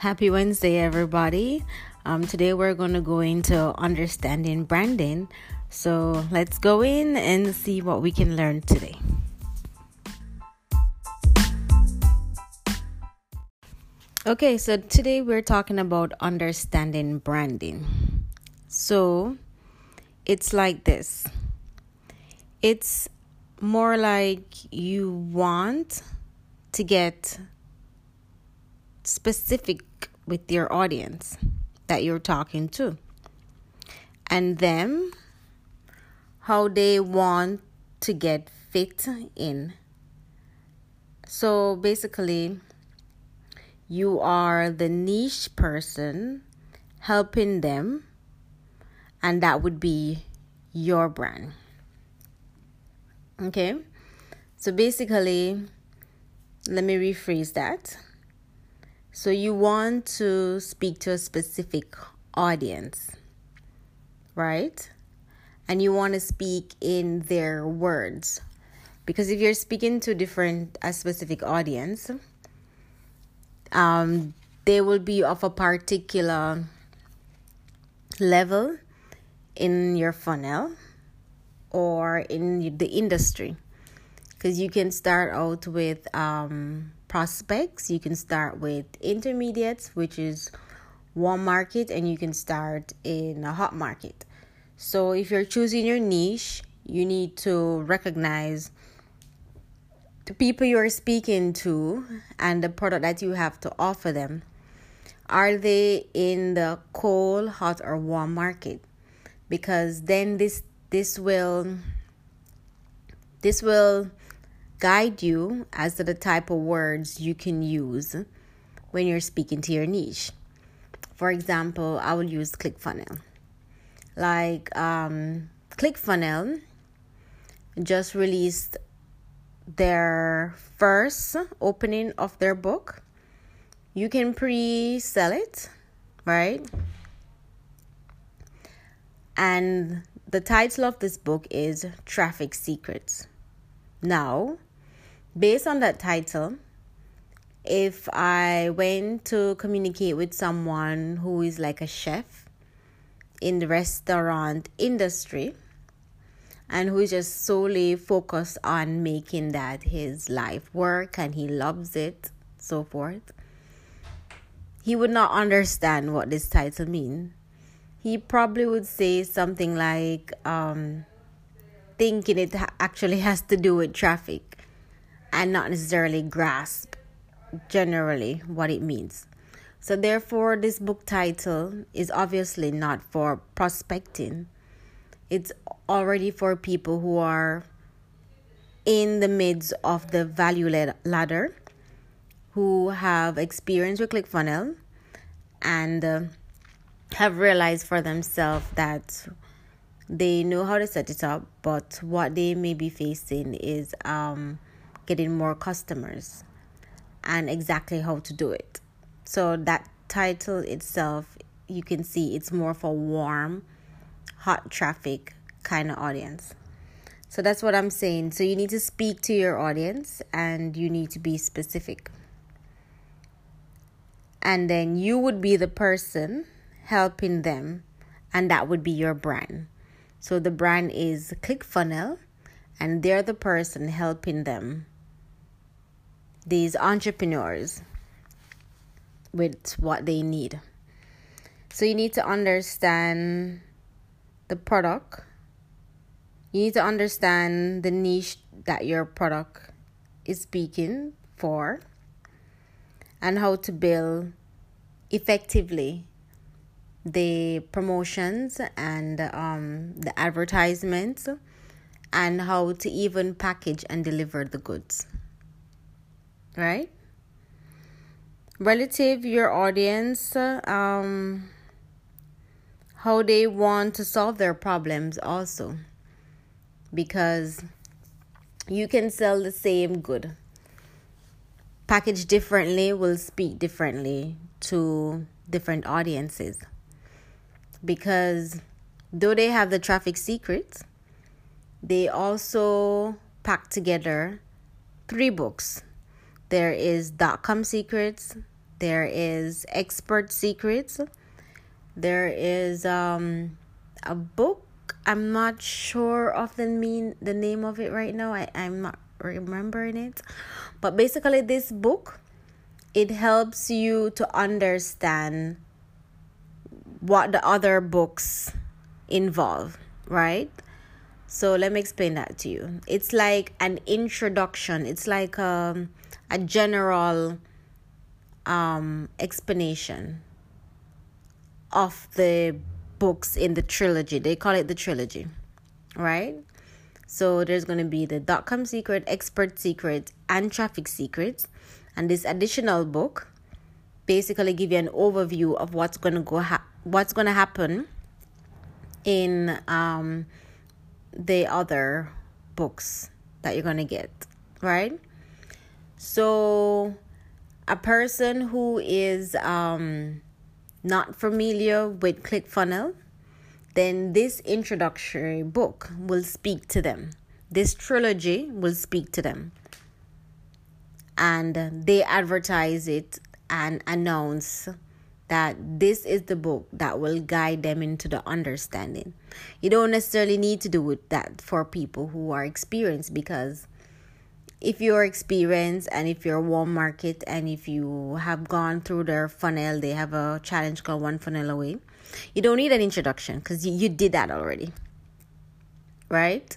Happy Wednesday, everybody. Um, today we're going to go into understanding branding. So let's go in and see what we can learn today. Okay, so today we're talking about understanding branding. So it's like this it's more like you want to get specific with your audience that you're talking to. And them how they want to get fit in. So basically you are the niche person helping them and that would be your brand. Okay? So basically let me rephrase that so you want to speak to a specific audience, right? And you want to speak in their words. Because if you're speaking to different a specific audience, um, they will be of a particular level in your funnel or in the industry because you can start out with um, prospects. You can start with intermediates, which is warm market, and you can start in a hot market. So if you're choosing your niche, you need to recognize the people you're speaking to and the product that you have to offer them. Are they in the cold, hot, or warm market? Because then this this will this will guide you as to the type of words you can use when you're speaking to your niche. For example, I will use ClickFunnels. Like um, ClickFunnels just released their first opening of their book. You can pre sell it, right? And the title of this book is Traffic Secrets. Now, based on that title, if I went to communicate with someone who is like a chef in the restaurant industry and who is just solely focused on making that his life work and he loves it, so forth, he would not understand what this title means. He probably would say something like, um, thinking it actually has to do with traffic and not necessarily grasp generally what it means. So, therefore, this book title is obviously not for prospecting, it's already for people who are in the midst of the value ladder, who have experience with ClickFunnels and uh, have realized for themselves that they know how to set it up, but what they may be facing is um, getting more customers and exactly how to do it. So that title itself, you can see it's more for warm, hot traffic kind of audience. So that's what I'm saying. So you need to speak to your audience and you need to be specific. And then you would be the person helping them, and that would be your brand. So the brand is ClickFunnels, and they're the person helping them these entrepreneurs with what they need. So you need to understand the product. You need to understand the niche that your product is speaking for and how to build effectively the promotions and um, the advertisements and how to even package and deliver the goods right? Relative your audience, um, how they want to solve their problems also, because you can sell the same good. Packaged differently will speak differently to different audiences because though they have the traffic secrets, they also pack together three books there is dot com secrets, there is Expert Secrets, there is um, a book. I'm not sure of the mean the name of it right now. I, I'm not remembering it. But basically this book it helps you to understand what the other books involve, right? So let me explain that to you. It's like an introduction. It's like um, a general um, explanation of the books in the trilogy. They call it the trilogy, right? So there's going to be the dot com secret, expert secret, and traffic secrets. And this additional book basically give you an overview of what's going to go ha- what's going to happen in um the other books that you're going to get, right? So, a person who is um, not familiar with ClickFunnels, then this introductory book will speak to them. This trilogy will speak to them. And they advertise it and announce that this is the book that will guide them into the understanding. You don't necessarily need to do that for people who are experienced because if you're experienced and if you're warm market and if you have gone through their funnel, they have a challenge called One Funnel Away. You don't need an introduction because you, you did that already. Right?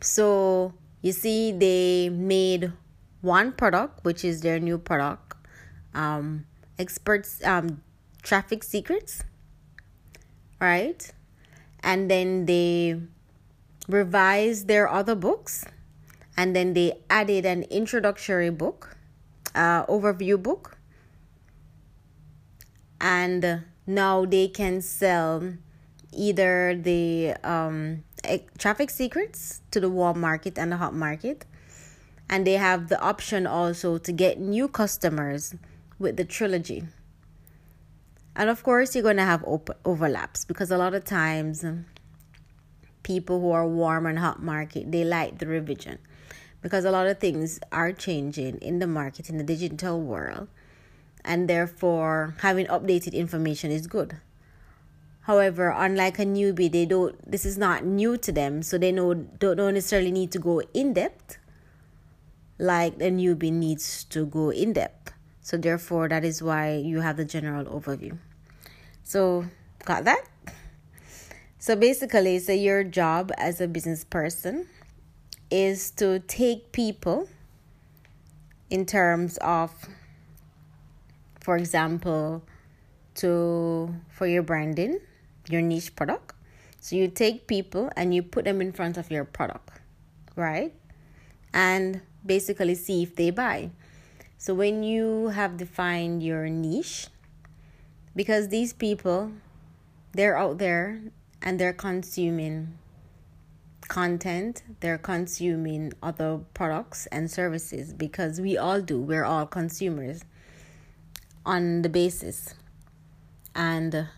So you see, they made one product, which is their new product. Um, experts um traffic secrets, right? And then they revised their other books and then they added an introductory book, uh, overview book. And now they can sell either the um, traffic secrets to the warm market and the hot market. And they have the option also to get new customers with the trilogy. And of course, you're going to have op- overlaps because a lot of times people who are warm and hot market, they like the revision because a lot of things are changing in the market in the digital world. And therefore, having updated information is good. However, unlike a newbie, they don't this is not new to them, so they know don't, don't necessarily need to go in depth like the newbie needs to go in depth. So therefore that is why you have the general overview. So, got that? So, basically, so your job as a business person is to take people in terms of, for example, to for your branding, your niche product. So, you take people and you put them in front of your product, right? And basically see if they buy. So, when you have defined your niche, because these people they're out there and they're consuming content they're consuming other products and services because we all do. We're all consumers on the basis. And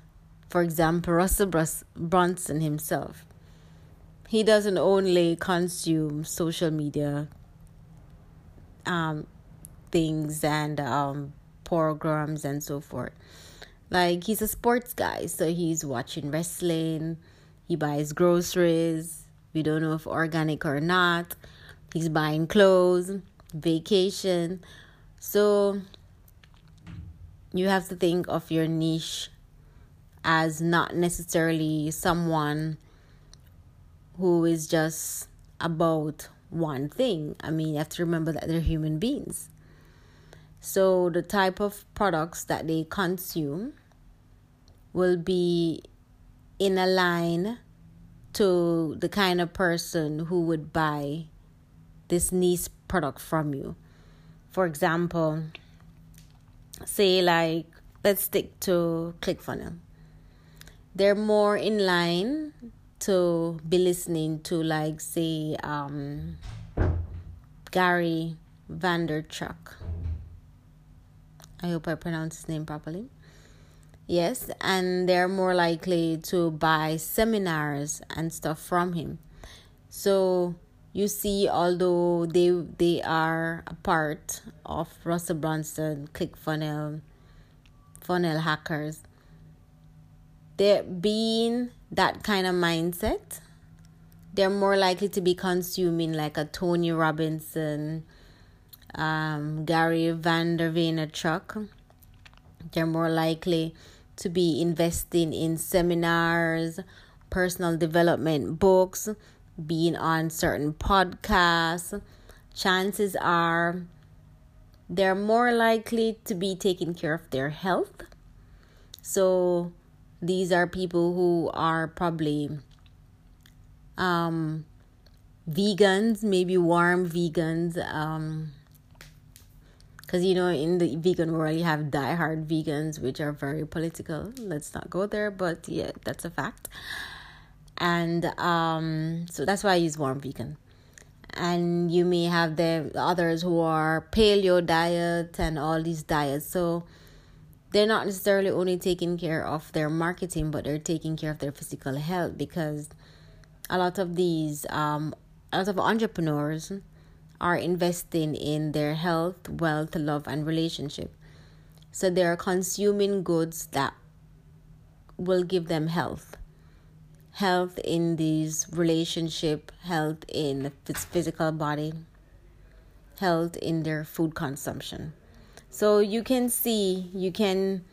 for example russell brunson himself he doesn't only consume social media um, things and um, programs and so forth. Like he's a sports guy, so he's watching wrestling, he buys groceries, we don't know if organic or not. He's buying clothes, vacation. So you have to think of your niche as not necessarily someone who is just about one thing. I mean, you have to remember that they're human beings. So, the type of products that they consume will be in a line to the kind of person who would buy this niche product from you. For example, say like let's stick to ClickFunnels. They're more in line to be listening to like say um Gary Vaynerchuk I hope I pronounced his name properly. Yes, and they're more likely to buy seminars and stuff from him. So you see, although they they are a part of Russell Brunson, ClickFunnels, funnel funnel hackers. They're being that kind of mindset, they're more likely to be consuming like a Tony Robinson, um, Gary Vaynerchuk. They're more likely to be investing in seminars, personal development books, being on certain podcasts. Chances are they're more likely to be taking care of their health. So these are people who are probably um, vegans, maybe warm vegans. Um, because you know in the vegan world you have die-hard vegans which are very political. Let's not go there but yeah that's a fact. And um so that's why i use warm vegan. And you may have the others who are paleo diet and all these diets. So they're not necessarily only taking care of their marketing but they're taking care of their physical health because a lot of these um a lot of entrepreneurs are investing in their health, wealth, love, and relationship. So they are consuming goods that will give them health. Health in these relationship, health in its physical body, health in their food consumption. So you can see, you can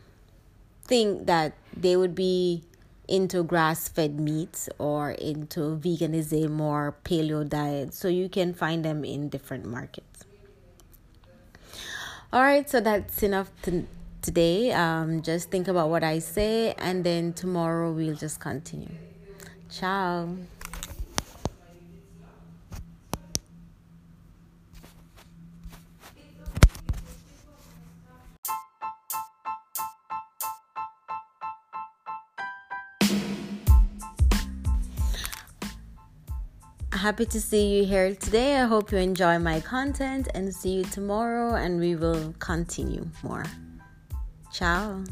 think that they would be into grass fed meats or into veganism or paleo diet. So you can find them in different markets. All right, so that's enough to, today. Um, just think about what I say, and then tomorrow we'll just continue. Ciao. Happy to see you here today. I hope you enjoy my content and see you tomorrow, and we will continue more. Ciao.